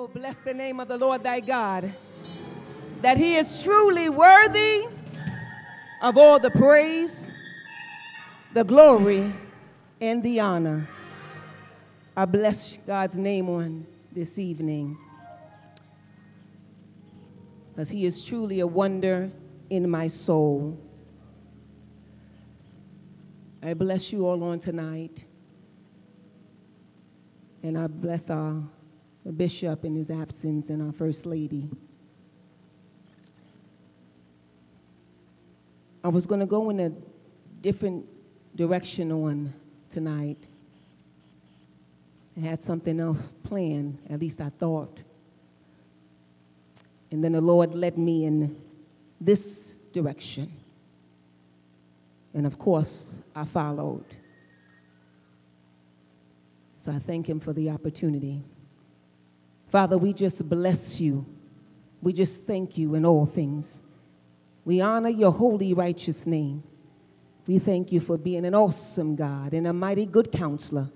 Oh, bless the name of the Lord thy God, that he is truly worthy of all the praise, the glory, and the honor. I bless God's name on this evening because he is truly a wonder in my soul. I bless you all on tonight. And I bless our bishop in his absence and our first lady. I was going to go in a different direction on tonight. I had something else planned, at least I thought. And then the Lord led me in this direction. And of course, I followed. So I thank Him for the opportunity. Father, we just bless you. We just thank you in all things. We honor your holy, righteous name. We thank you for being an awesome God and a mighty good counselor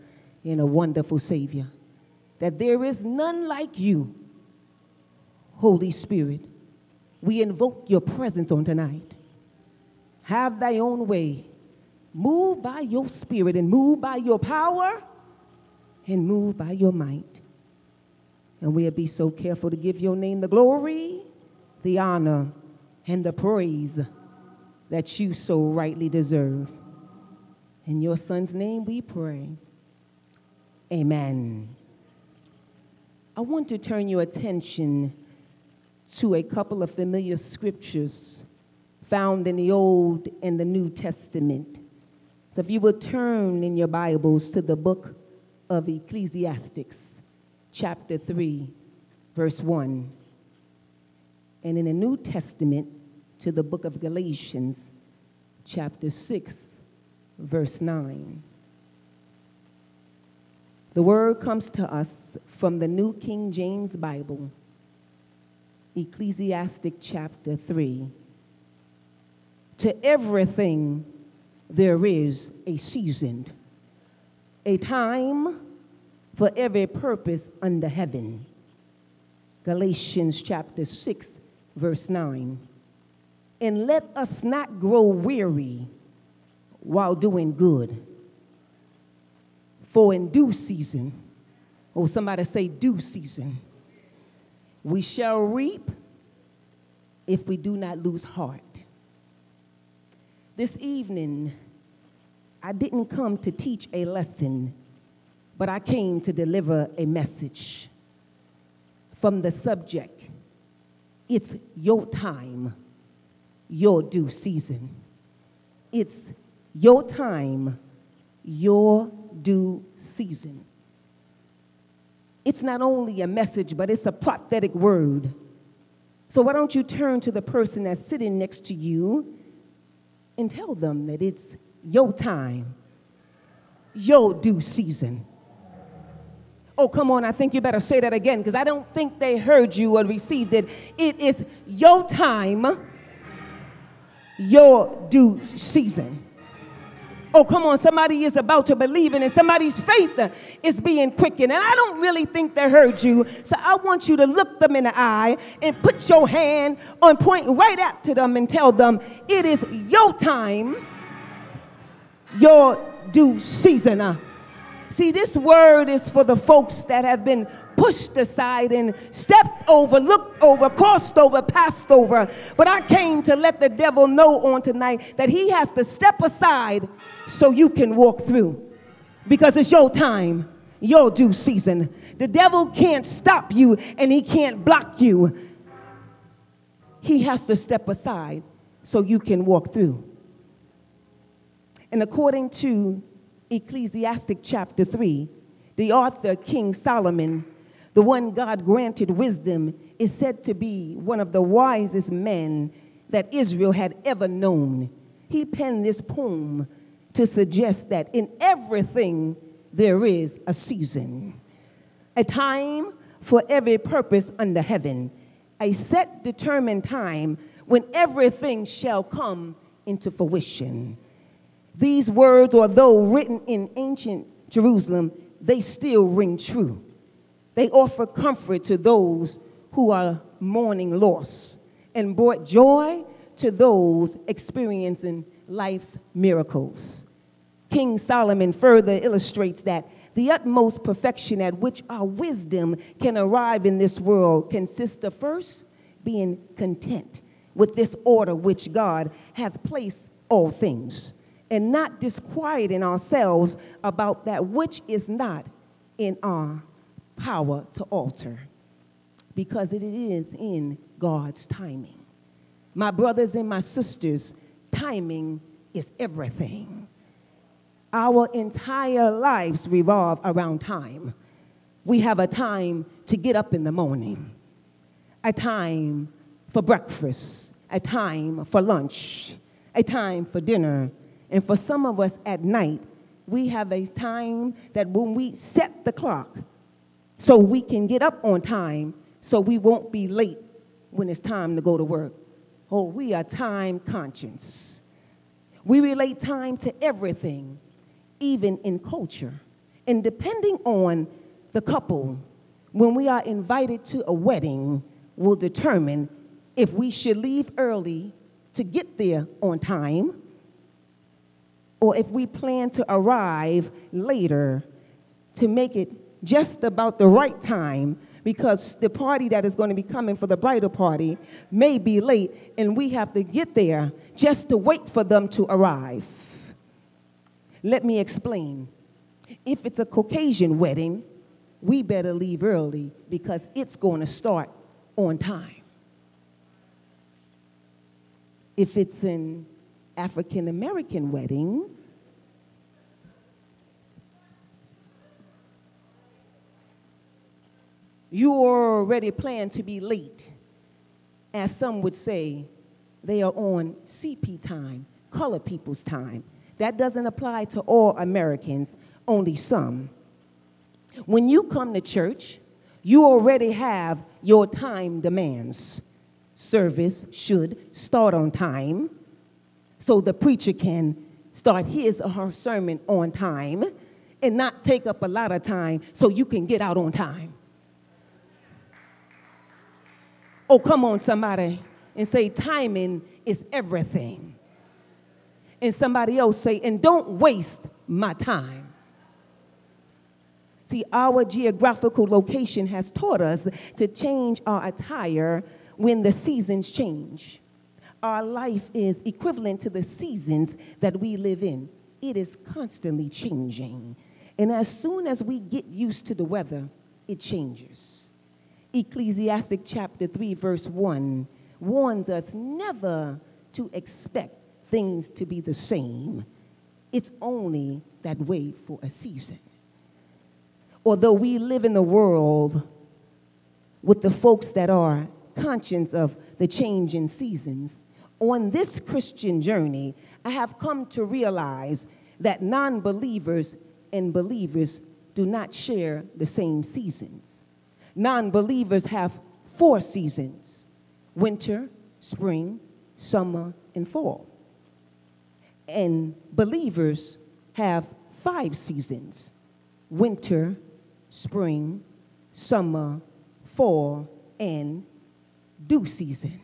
and a wonderful Savior. That there is none like you, Holy Spirit. We invoke your presence on tonight. Have thy own way. Move by your spirit and move by your power and move by your might. And we'll be so careful to give your name the glory, the honor, and the praise that you so rightly deserve. In your son's name we pray. Amen. I want to turn your attention to a couple of familiar scriptures found in the Old and the New Testament. So if you will turn in your Bibles to the book of Ecclesiastics, chapter 3, verse 1. And in the New Testament, to the book of Galatians, chapter 6, verse 9. The word comes to us from the New King James Bible, Ecclesiastic chapter 3. To everything there is a season, a time for every purpose under heaven. Galatians chapter 6, verse 9. And let us not grow weary while doing good. For in due season, or somebody say due season, we shall reap if we do not lose heart. This evening, I didn't come to teach a lesson, but I came to deliver a message from the subject It's your time, your due season. It's your time, your due season. It's not only a message, but it's a prophetic word. So why don't you turn to the person that's sitting next to you and tell them that it's your time, your due season. Oh, come on, I think you better say that again because I don't think they heard you or received it. It is your time, your due season. Oh, come on, somebody is about to believe in it. Somebody's faith is being quickened. And I don't really think they heard you. So I want you to look them in the eye and put your hand on point right up to them and tell them, it is your time, your due season. See, this word is for the folks that have been pushed aside and stepped over, looked over, crossed over, passed over. But I came to let the devil know on tonight that he has to step aside so you can walk through because it's your time, your due season. The devil can't stop you and he can't block you. He has to step aside so you can walk through. And according to Ecclesiastic chapter 3, the author, King Solomon, the one God granted wisdom, is said to be one of the wisest men that Israel had ever known. He penned this poem to suggest that in everything there is a season, a time for every purpose under heaven, a set determined time when everything shall come into fruition. These words, although written in ancient Jerusalem, they still ring true. They offer comfort to those who are mourning loss and brought joy to those experiencing life's miracles. King Solomon further illustrates that the utmost perfection at which our wisdom can arrive in this world consists of first being content with this order which God hath placed all things, and not disquieting ourselves about that which is not in our power to alter, because it is in God's timing. My brothers and my sisters, timing is everything. Our entire lives revolve around time. We have a time to get up in the morning, a time for breakfast, a time for lunch, a time for dinner, and for some of us at night, we have a time that when we set the clock so we can get up on time so we won't be late when it's time to go to work. Oh, we are time conscious. We relate time to everything, even in culture. And depending on the couple, when we are invited to a wedding, will determine if we should leave early to get there on time or if we plan to arrive later to make it just about the right time because the party that is going to be coming for the bridal party may be late and we have to get there just to wait for them to arrive. Let me explain. If it's a Caucasian wedding, we better leave early because it's going to start on time. If it's an African American wedding, you are already planned to be late. As some would say, they are on CP time, color people's time. That doesn't apply to all Americans, only some. When you come to church, you already have your time demands service should start on time so the preacher can start his or her sermon on time and not take up a lot of time so you can get out on time. Oh, come on, somebody, and say, timing is everything. And somebody else say, and don't waste my time. See, our geographical location has taught us to change our attire when the seasons change. Our life is equivalent to the seasons that we live in, it is constantly changing. And as soon as we get used to the weather, it changes. Ecclesiastic chapter 3, verse 1 warns us never to expect things to be the same. It's only that way for a season. Although we live in the world with the folks that are conscious of the change in seasons, on this Christian journey, I have come to realize that non believers and believers do not share the same seasons. Non believers have four seasons winter, spring, summer, and fall. And believers have five seasons winter, spring, summer, fall, and due season.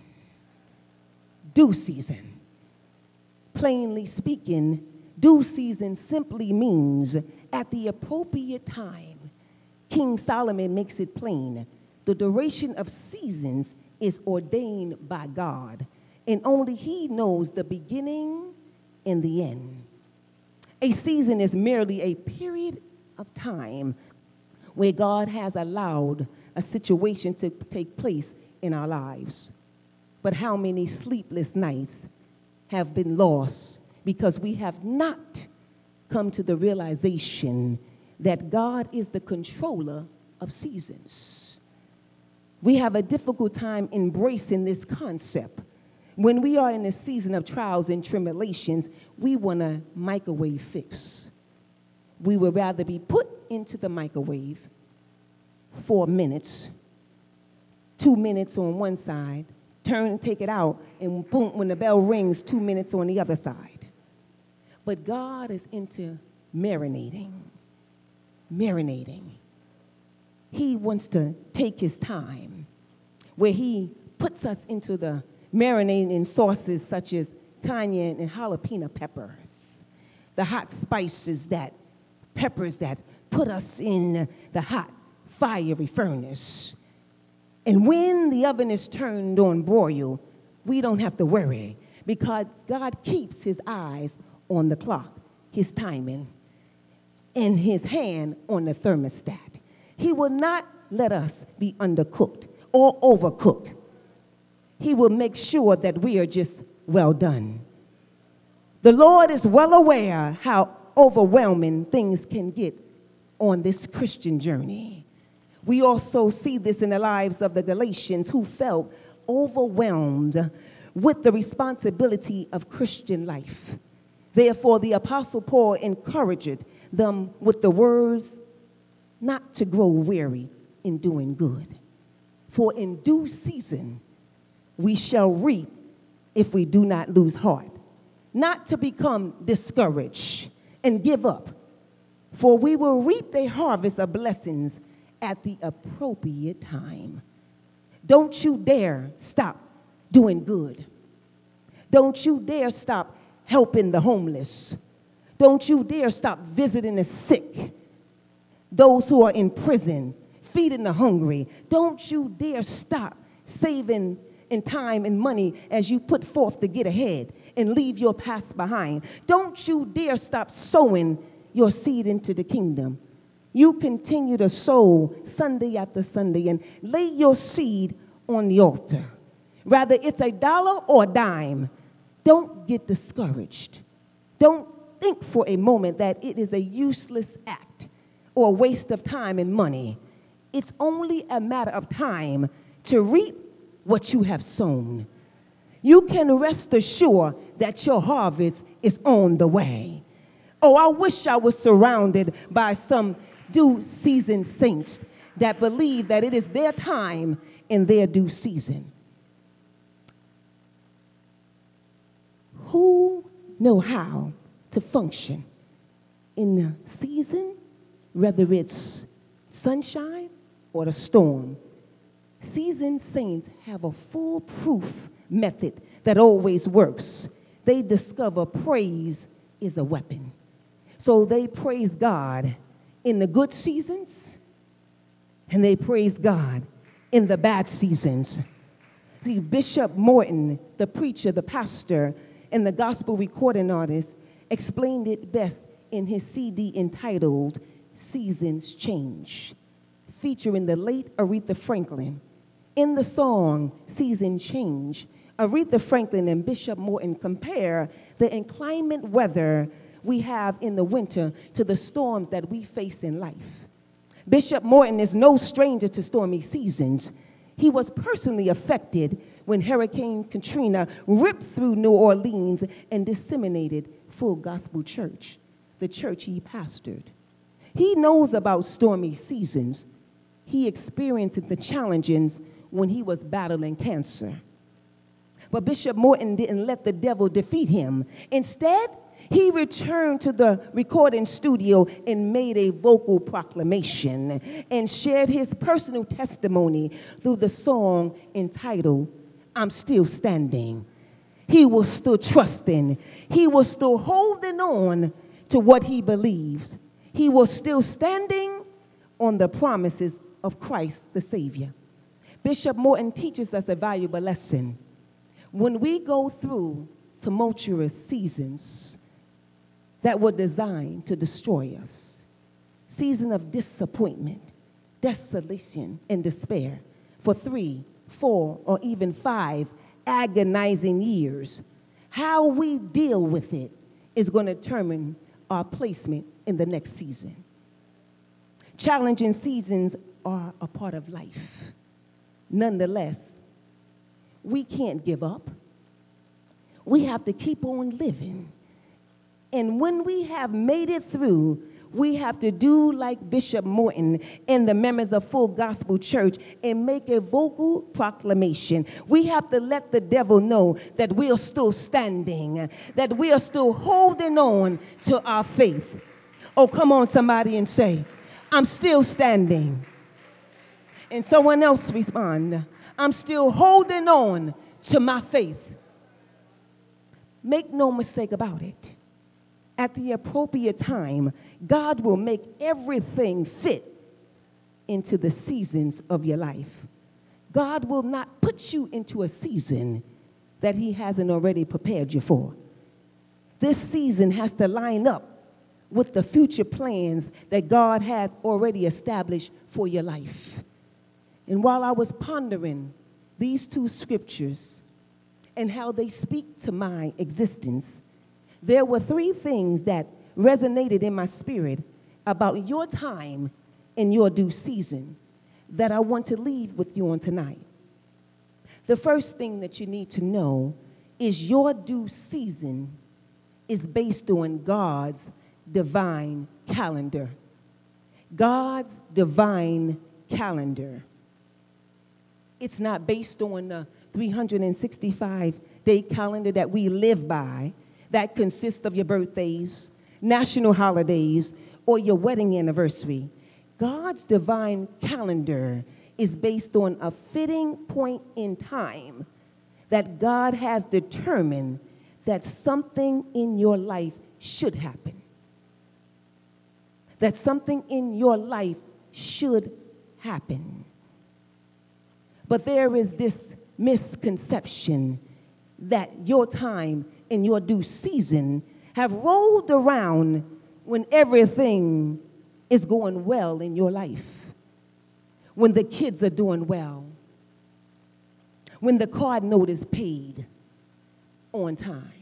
Due season. Plainly speaking, due season simply means at the appropriate time. King Solomon makes it plain. The duration of seasons is ordained by God, and only He knows the beginning and the end. A season is merely a period of time where God has allowed a situation to take place in our lives. But how many sleepless nights have been lost because we have not come to the realization that God is the controller of seasons. We have a difficult time embracing this concept. When we are in a season of trials and tribulations, we want a microwave fix. We would rather be put into the microwave for minutes two minutes on one side, turn, take it out, and boom, when the bell rings, two minutes on the other side. But God is into marinating, marinating. he wants to take his time, where he puts us into the marinating sauces such as cayenne and jalapeno peppers, the hot spices that, peppers that put us in the hot, fiery furnace. And when the oven is turned on broil, we don't have to worry because God keeps his eyes on the clock, his timing, and his hand on the thermostat. He will not let us be undercooked or overcooked. He will make sure that we are just well done. The Lord is well aware how overwhelming things can get on this Christian journey. We also see this in the lives of the Galatians who felt overwhelmed with the responsibility of Christian life. Therefore, the Apostle Paul encouraged them with the words not to grow weary in doing good. For in due season we shall reap if we do not lose heart. Not to become discouraged and give up, for we will reap a harvest of blessings at the appropriate time. Don't you dare stop doing good. Don't you dare stop helping the homeless. Don't you dare stop visiting the sick, those who are in prison, feeding the hungry. Don't you dare stop saving in time and money as you put forth to get ahead and leave your past behind. Don't you dare stop sowing your seed into the kingdom. You continue to sow Sunday after Sunday and lay your seed on the altar. Rather, it's a dollar or a dime. Don't get discouraged. Don't think for a moment that it is a useless act or a waste of time and money. It's only a matter of time to reap what you have sown. You can rest assured that your harvest is on the way. Oh, I wish I was surrounded by some due season saints that believe that it is their time in their due season. Who know how to function in the season, whether it's sunshine or the storm? Seasoned saints have a foolproof method that always works. They discover praise is a weapon. So they praise God in the good seasons and they praise God in the bad seasons. See, Bishop Morton, the preacher, the pastor, and the gospel recording artist explained it best in his CD entitled Seasons Change, featuring the late Aretha Franklin. In the song Season Change, Aretha Franklin and Bishop Morton compare the inclement weather we have in the winter to the storms that we face in life. Bishop Morton is no stranger to stormy seasons. He was personally affected when Hurricane Katrina ripped through New Orleans and disseminated Full Gospel Church, the church he pastored. He knows about stormy seasons. He experienced the challenges when he was battling cancer. But Bishop Morton didn't let the devil defeat him. Instead, he returned to the recording studio and made a vocal proclamation and shared his personal testimony through the song entitled, I'm Still Standing. He was still trusting, he was still holding on to what he believes. He was still standing on the promises of Christ the Savior. Bishop Morton teaches us a valuable lesson. When we go through tumultuous seasons that were designed to destroy us, season of disappointment, desolation, and despair for three, four, or even five agonizing years, how we deal with it is going to determine our placement in the next season. Challenging seasons are a part of life. Nonetheless, we can't give up. We have to keep on living. And when we have made it through, we have to do like Bishop Morton and the members of Full Gospel Church and make a vocal proclamation. We have to let the devil know that we are still standing, that we are still holding on to our faith. Oh, come on, somebody, and say, I'm still standing. And someone else respond, I'm still holding on to my faith. Make no mistake about it. At the appropriate time, God will make everything fit into the seasons of your life. God will not put you into a season that He hasn't already prepared you for. This season has to line up with the future plans that God has already established for your life. And while I was pondering these two scriptures and how they speak to my existence, there were three things that resonated in my spirit about your time and your due season that I want to leave with you on tonight. The first thing that you need to know is your due season is based on God's divine calendar. God's divine calendar. It's not based on the 365 day calendar that we live by that consists of your birthdays, national holidays, or your wedding anniversary. God's divine calendar is based on a fitting point in time that God has determined that something in your life should happen. That something in your life should happen. But there is this misconception that your time and your due season have rolled around when everything is going well in your life, when the kids are doing well, when the card note is paid on time,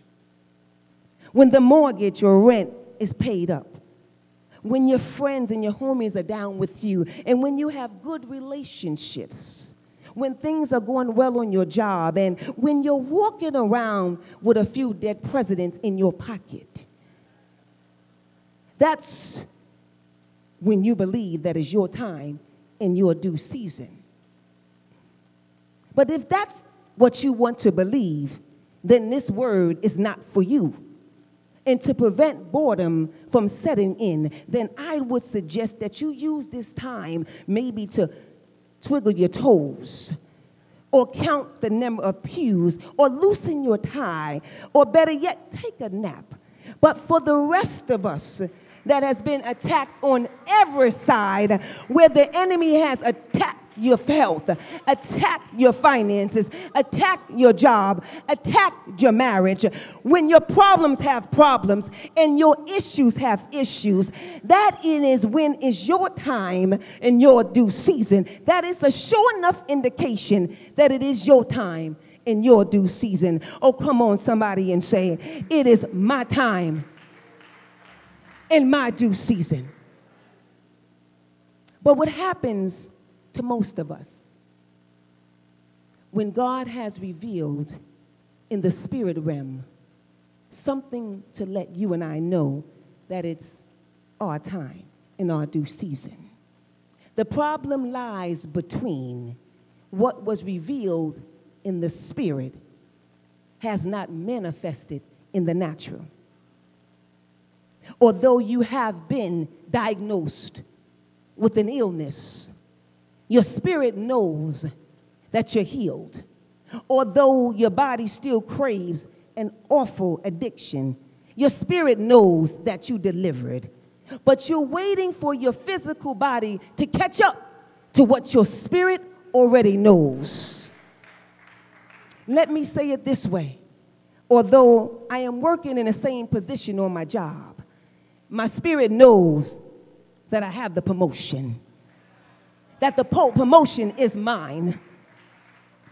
when the mortgage or rent is paid up, when your friends and your homies are down with you, and when you have good relationships, when things are going well on your job, and when you're walking around with a few dead presidents in your pocket. That's when you believe that is your time in your due season. But if that's what you want to believe, then this word is not for you. And to prevent boredom from setting in, then I would suggest that you use this time maybe to twiddle your toes or count the number of pews or loosen your tie or better yet, take a nap. But for the rest of us, that has been attacked on every side, where the enemy has attacked your health, attack your finances, attack your job, attack your marriage. When your problems have problems and your issues have issues, that is when is your time and your due season. That is a sure enough indication that it is your time in your due season. Oh, come on, somebody, and say, It is my time in my due season. But what happens to most of us when God has revealed in the spirit realm something to let you and I know that it's our time in our due season? The problem lies between what was revealed in the spirit has not manifested in the natural although you have been diagnosed with an illness, your spirit knows that you're healed. Although your body still craves an awful addiction, your spirit knows that you delivered. But you're waiting for your physical body to catch up to what your spirit already knows. Let me say it this way although I am working in the same position on my job, my spirit knows that I have the promotion, that the promotion is mine,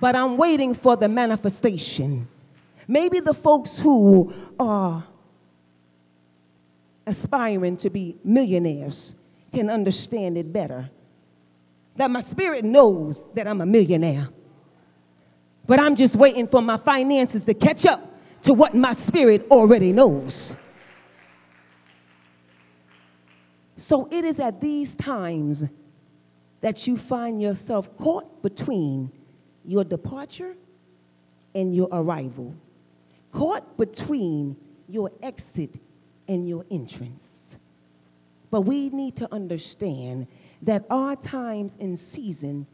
but I'm waiting for the manifestation. Maybe the folks who are aspiring to be millionaires can understand it better. That my spirit knows that I'm a millionaire, but I'm just waiting for my finances to catch up to what my spirit already knows. So it is at these times that you find yourself caught between your departure and your arrival, caught between your exit and your entrance. But we need to understand that our times and seasons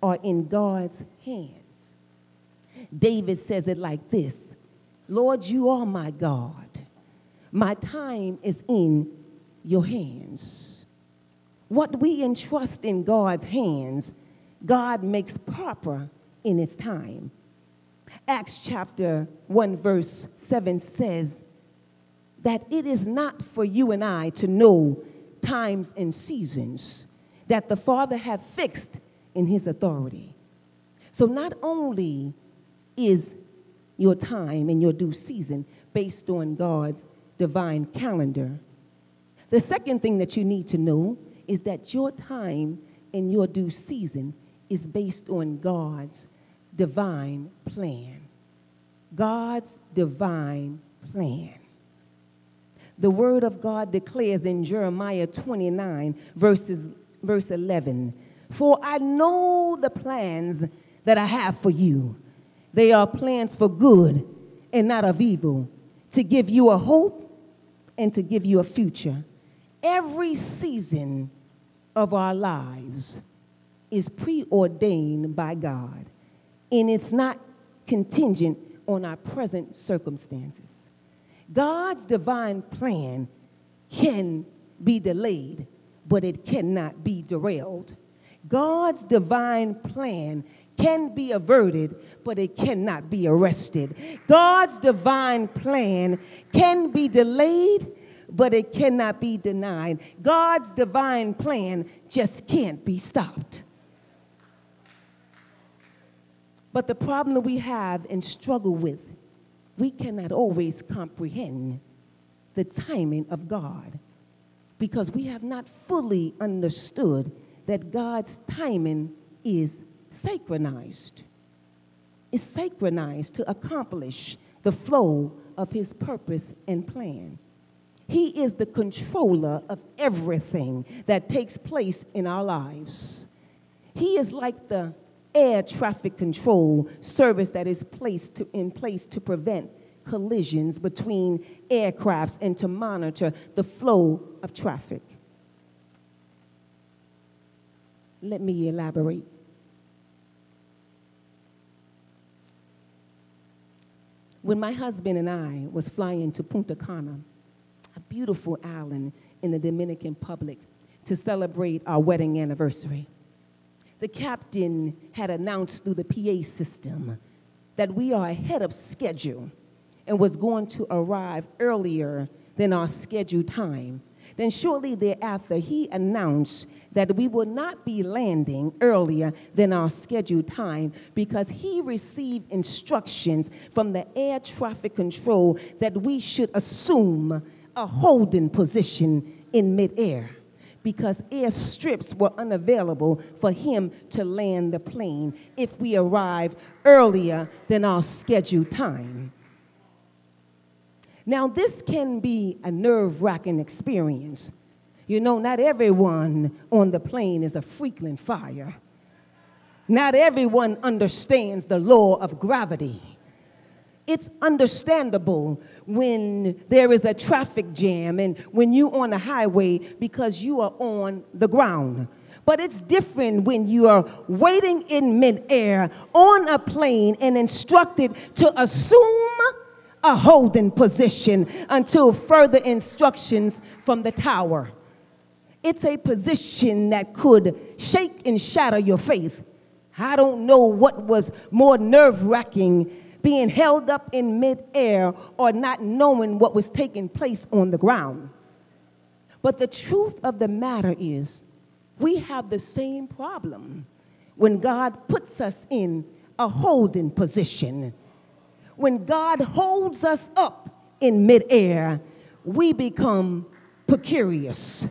are in God's hands. David says it like this Lord, you are my God. My time is in your hands. What we entrust in God's hands, God makes proper in His time. Acts chapter 1, verse 7 says that it is not for you and I to know times and seasons that the Father have fixed in his authority. So not only is your time and your due season based on God's divine calendar, the second thing that you need to know is that your time and your due season is based on God's divine plan. God's divine plan. The word of God declares in Jeremiah 29, verses, verse 11 For I know the plans that I have for you. They are plans for good and not of evil, to give you a hope and to give you a future. Every season of our lives is preordained by God, and it's not contingent on our present circumstances. God's divine plan can be delayed, but it cannot be derailed. God's divine plan can be averted, but it cannot be arrested. God's divine plan can be delayed, but it cannot be denied. God's divine plan just can't be stopped. But the problem that we have and struggle with, we cannot always comprehend the timing of God because we have not fully understood that God's timing is synchronized. It's synchronized to accomplish the flow of his purpose and plan. He is the controller of everything that takes place in our lives. He is like the air traffic control service that is placed to, in place to prevent collisions between aircrafts and to monitor the flow of traffic. Let me elaborate. When my husband and I was flying to Punta Cana, a beautiful island in the Dominican Republic, to celebrate our wedding anniversary, the captain had announced through the PA system that we are ahead of schedule and was going to arrive earlier than our scheduled time. Then shortly thereafter, he announced that we will not be landing earlier than our scheduled time because he received instructions from the air traffic control that we should assume a holding position in midair because air strips were unavailable for him to land the plane if we arrived earlier than our scheduled time. Now, this can be a nerve wracking experience. You know, not everyone on the plane is a frequent flyer. Not everyone understands the law of gravity. It's understandable when there is a traffic jam and when you're on the highway because you are on the ground. But it's different when you are waiting in midair on a plane and instructed to assume a holding position until further instructions from the tower. It's a position that could shake and shatter your faith. I don't know what was more nerve wracking being held up in midair or not knowing what was taking place on the ground. But the truth of the matter is, we have the same problem when God puts us in a holding position. When God holds us up in midair, we become precarious.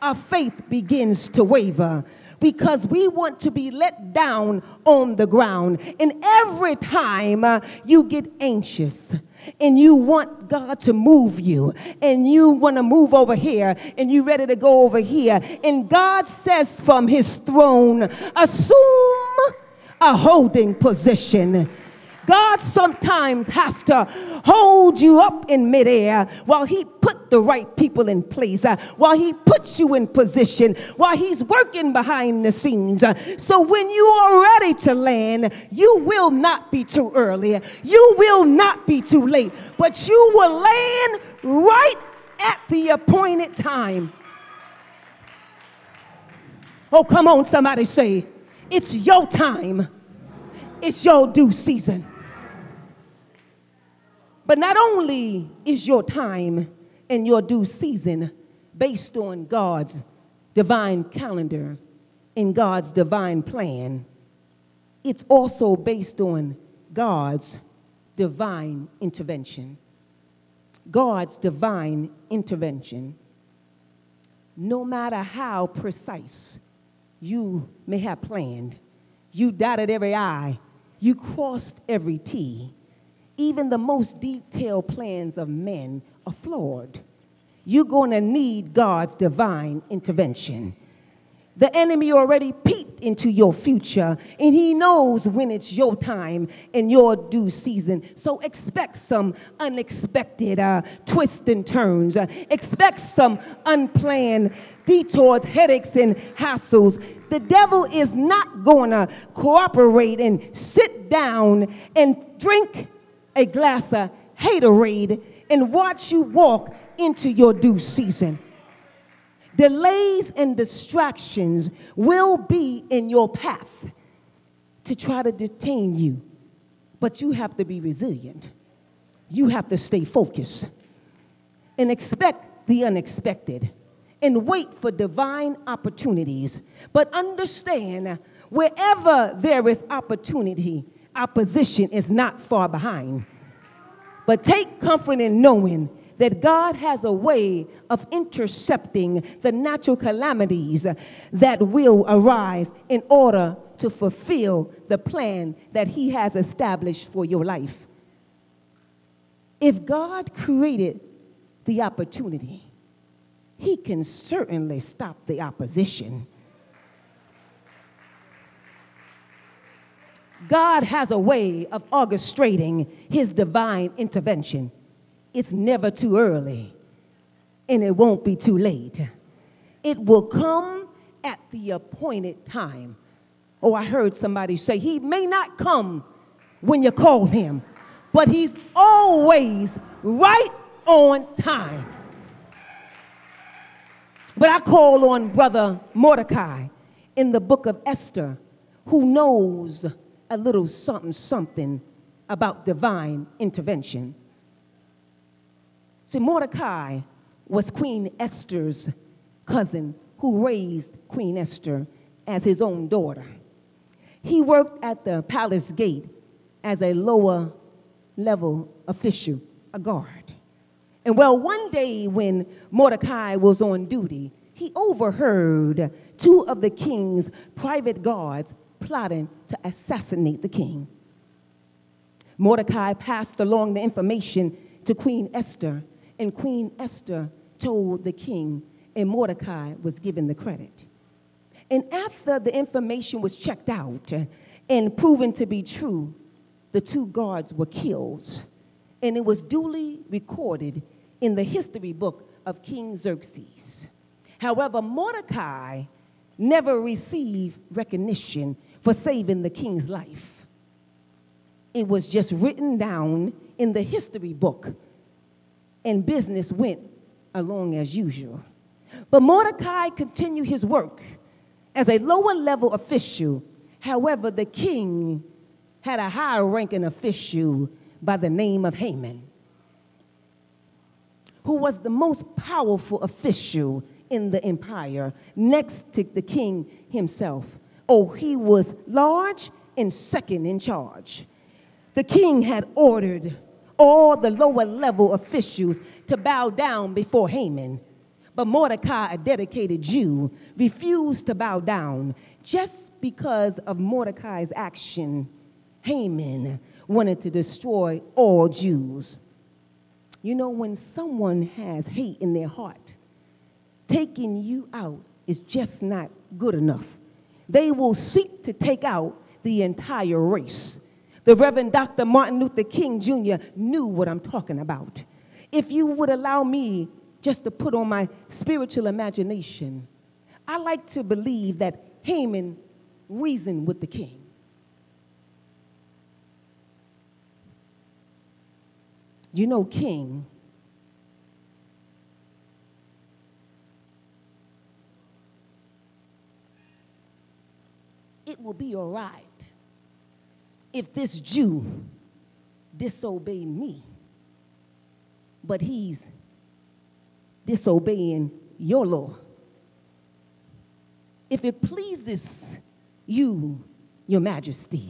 Our faith begins to waver because we want to be let down on the ground. And every time uh, you get anxious, and you want God to move you, and you want to move over here, and you're ready to go over here, and God says from his throne, assume a holding position. God sometimes has to hold you up in midair while He put the right people in place, uh, while He puts you in position, while He's working behind the scenes. Uh, so when you are ready to land, you will not be too early, you will not be too late, but you will land right at the appointed time. Oh, come on, somebody say, it's your time. It's your due season. But not only is your time and your due season based on God's divine calendar and God's divine plan, it's also based on God's divine intervention. God's divine intervention. No matter how precise you may have planned, you dotted every I, you crossed every T even the most detailed plans of men are flawed. You're going to need God's divine intervention. The enemy already peeped into your future, and he knows when it's your time and your due season. So expect some unexpected uh, twists and turns. Uh, expect some unplanned detours, headaches, and hassles. The devil is not going to cooperate and sit down and drink a glass of haterade and watch you walk into your due season. Delays and distractions will be in your path to try to detain you, but you have to be resilient. You have to stay focused and expect the unexpected and wait for divine opportunities. But understand wherever there is opportunity, opposition is not far behind. But take comfort in knowing that God has a way of intercepting the natural calamities that will arise in order to fulfill the plan that He has established for your life. If God created the opportunity, He can certainly stop the opposition. God has a way of orchestrating his divine intervention. It's never too early, and it won't be too late. It will come at the appointed time. Oh, I heard somebody say, He may not come when you call him, but He's always right on time. But I call on Brother Mordecai in the book of Esther, who knows a little something, something about divine intervention. See, Mordecai was Queen Esther's cousin who raised Queen Esther as his own daughter. He worked at the palace gate as a lower level official, a guard. And well, one day when Mordecai was on duty, he overheard two of the king's private guards plotting to assassinate the king. Mordecai passed along the information to Queen Esther, and Queen Esther told the king, and Mordecai was given the credit. And after the information was checked out and proven to be true, the two guards were killed. And it was duly recorded in the history book of King Xerxes. However, Mordecai never received recognition for saving the king's life. It was just written down in the history book, and business went along as usual. But Mordecai continued his work as a lower level official. However, the king had a higher ranking official by the name of Haman, who was the most powerful official in the empire, next to the king himself. Oh, he was large and second in charge. The king had ordered all the lower level officials to bow down before Haman. But Mordecai, a dedicated Jew, refused to bow down just because of Mordecai's action. Haman wanted to destroy all Jews. You know, when someone has hate in their heart, taking you out is just not good enough they will seek to take out the entire race. The Reverend Dr. Martin Luther King Jr. knew what I'm talking about. If you would allow me just to put on my spiritual imagination, I like to believe that Haman reasoned with the king. You know, king, it will be all right if this Jew disobeyed me, but he's disobeying your law. If it pleases you, your majesty,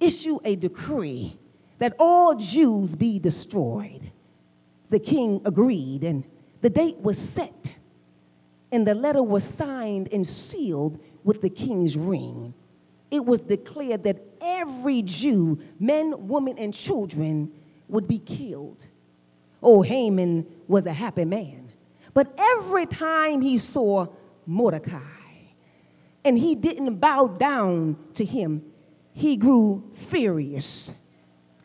issue a decree that all Jews be destroyed. The king agreed, and the date was set, and the letter was signed and sealed with the king's ring. It was declared that every Jew, men, women, and children, would be killed. Oh, Haman was a happy man. But every time he saw Mordecai and he didn't bow down to him, he grew furious.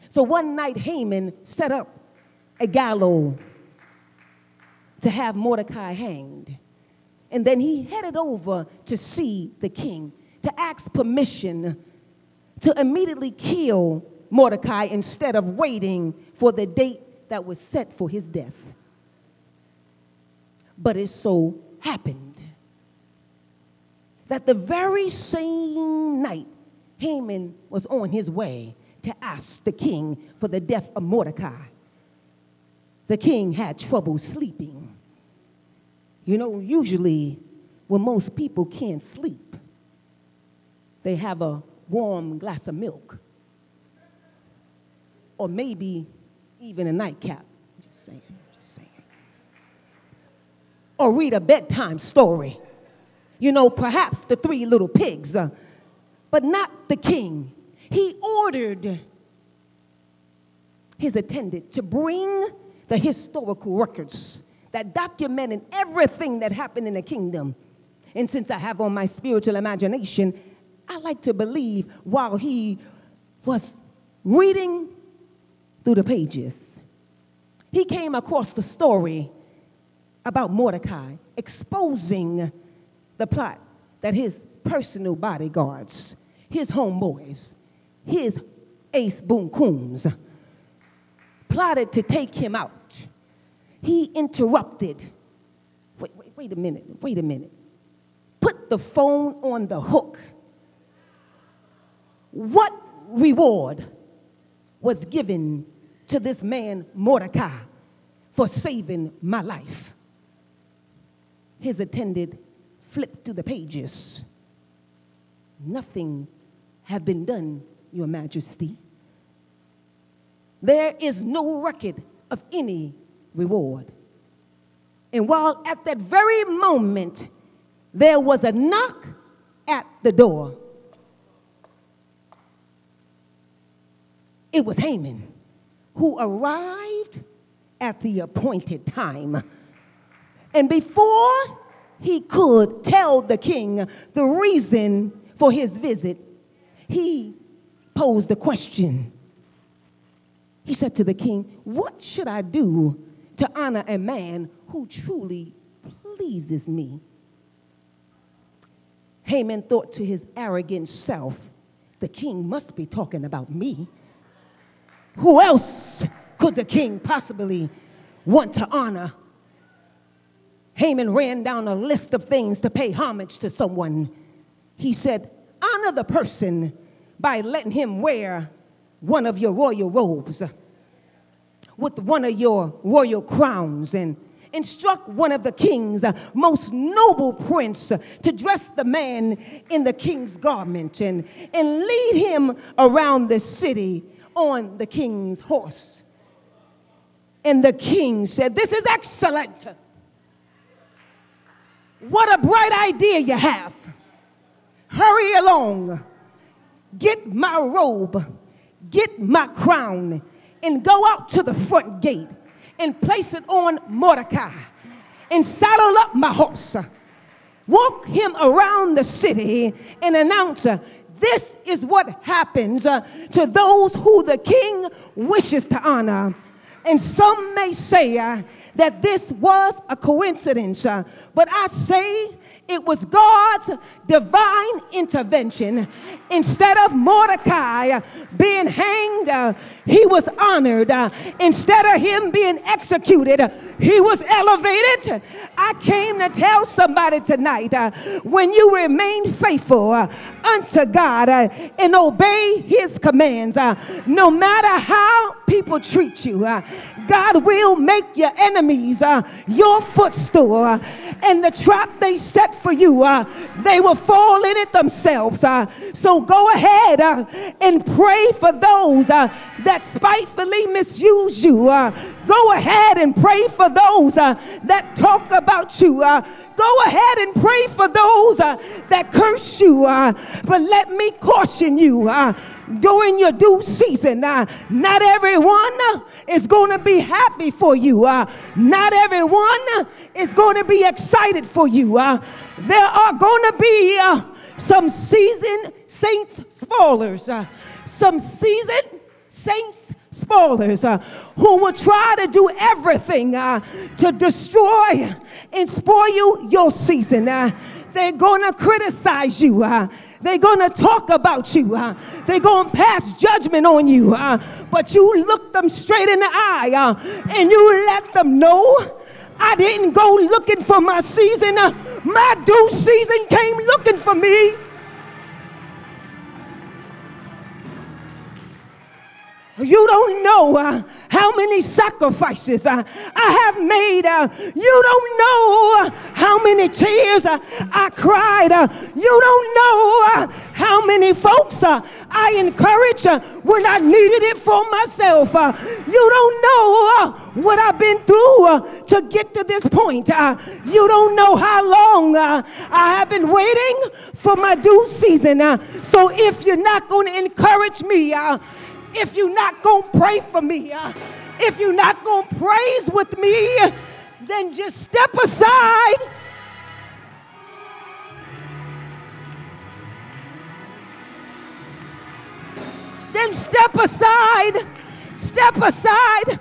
So one night, Haman set up a gallows to have Mordecai hanged. And then he headed over to see the king to ask permission to immediately kill Mordecai instead of waiting for the date that was set for his death. But it so happened that the very same night Haman was on his way to ask the king for the death of Mordecai, the king had trouble sleeping. You know, usually when most people can't sleep, they have a warm glass of milk or maybe even a nightcap. Just saying, just saying. Or read a bedtime story. You know, perhaps the three little pigs, uh, but not the king. He ordered his attendant to bring the historical records that documented everything that happened in the kingdom. And since I have on my spiritual imagination, I like to believe while he was reading through the pages, he came across the story about Mordecai exposing the plot that his personal bodyguards, his homeboys, his ace boom cooms plotted to take him out. He interrupted. Wait, wait, wait a minute, wait a minute. Put the phone on the hook. What reward was given to this man, Mordecai, for saving my life? His attendant flipped through the pages. Nothing have been done, Your Majesty. There is no record of any reward. And while at that very moment there was a knock at the door, it was Haman who arrived at the appointed time. And before he could tell the king the reason for his visit, he posed a question. He said to the king, What should I do to honor a man who truly pleases me? Haman thought to his arrogant self, The king must be talking about me. Who else could the king possibly want to honor? Haman ran down a list of things to pay homage to someone. He said, Honor the person by letting him wear one of your royal robes with one of your royal crowns and instruct one of the king's uh, most noble prince uh, to dress the man in the king's garment and, and lead him around the city on the king's horse. And the king said, This is excellent. What a bright idea you have. Hurry along. Get my robe, get my crown, and go out to the front gate and place it on Mordecai and saddle up my horse. Walk him around the city and announce, This is what happens uh, to those who the king wishes to honor. And some may say uh, that this was a coincidence, uh, but I say it was God's divine intervention. Instead of Mordecai being hanged, uh, he was honored. Uh, instead of him being executed, he was elevated. I came to tell somebody tonight uh, when you remain faithful uh, unto God uh, and obey his commands, uh, no matter how people treat you, God will make your enemies uh, your footstool. Uh, and the trap they set for you, uh, they will fall in it themselves. so go ahead and pray for those that spitefully misuse you. Go ahead and pray for those that talk about you. go ahead and pray for those that curse you. but let me caution you during your due season. Uh, not everyone uh, is going to be happy for you. Uh, not everyone uh, is going to be excited for you. Uh, there are going to be uh, some seasoned saints spoilers, some seasoned saints spoilers uh, who will try to do everything uh, to destroy and spoil you your season. Uh, they're going to criticize you. They're going to talk about you. Uh, they're going to pass judgment on you. Uh, but you look them straight in the eye uh, and you let them know I didn't go looking for my season. Uh, my due season came looking for me. You don't know uh, how many sacrifices uh, I have made. Uh, you don't know uh, how many tears uh, I cried. Uh, you don't know how many folks I encouraged when I needed it for myself. you don't know what I've been through to get to this point. you don't know how long I have been waiting for my due season. so if you're not going to encourage me, if you're not going to pray for me, uh, if you're not going to praise with me, then just step aside. Then step aside, step aside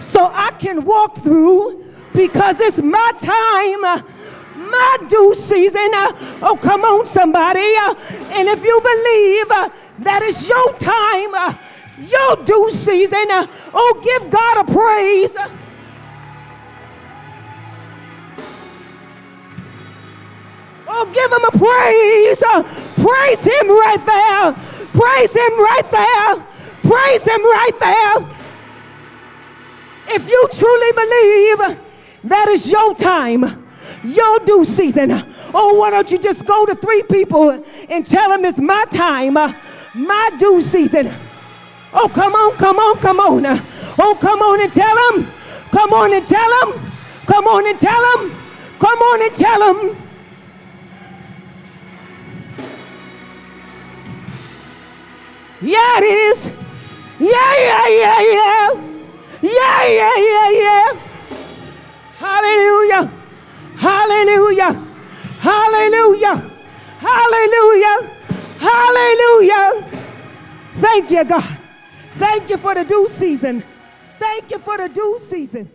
so I can walk through because it's my time, uh, my due season. Uh, oh, come on, somebody. Uh, and if you believe that it's your time, your due season. Oh, give God a praise. Oh, give him a praise. Praise him right there. Praise him right there. Praise him right there. If you truly believe that is your time, your due season, oh, why don't you just go to three people and tell them it's my time, my due season. Oh, come on, come on, come on. Oh, come on and tell them. Come on and tell them. Come on and tell them. Come on and tell them. Yeah, it is. Yeah, yeah, yeah, yeah. Yeah, yeah, yeah, yeah. Hallelujah. Hallelujah. Hallelujah. Hallelujah. Hallelujah. Thank you, God. Thank you for the due season. Thank you for the due season.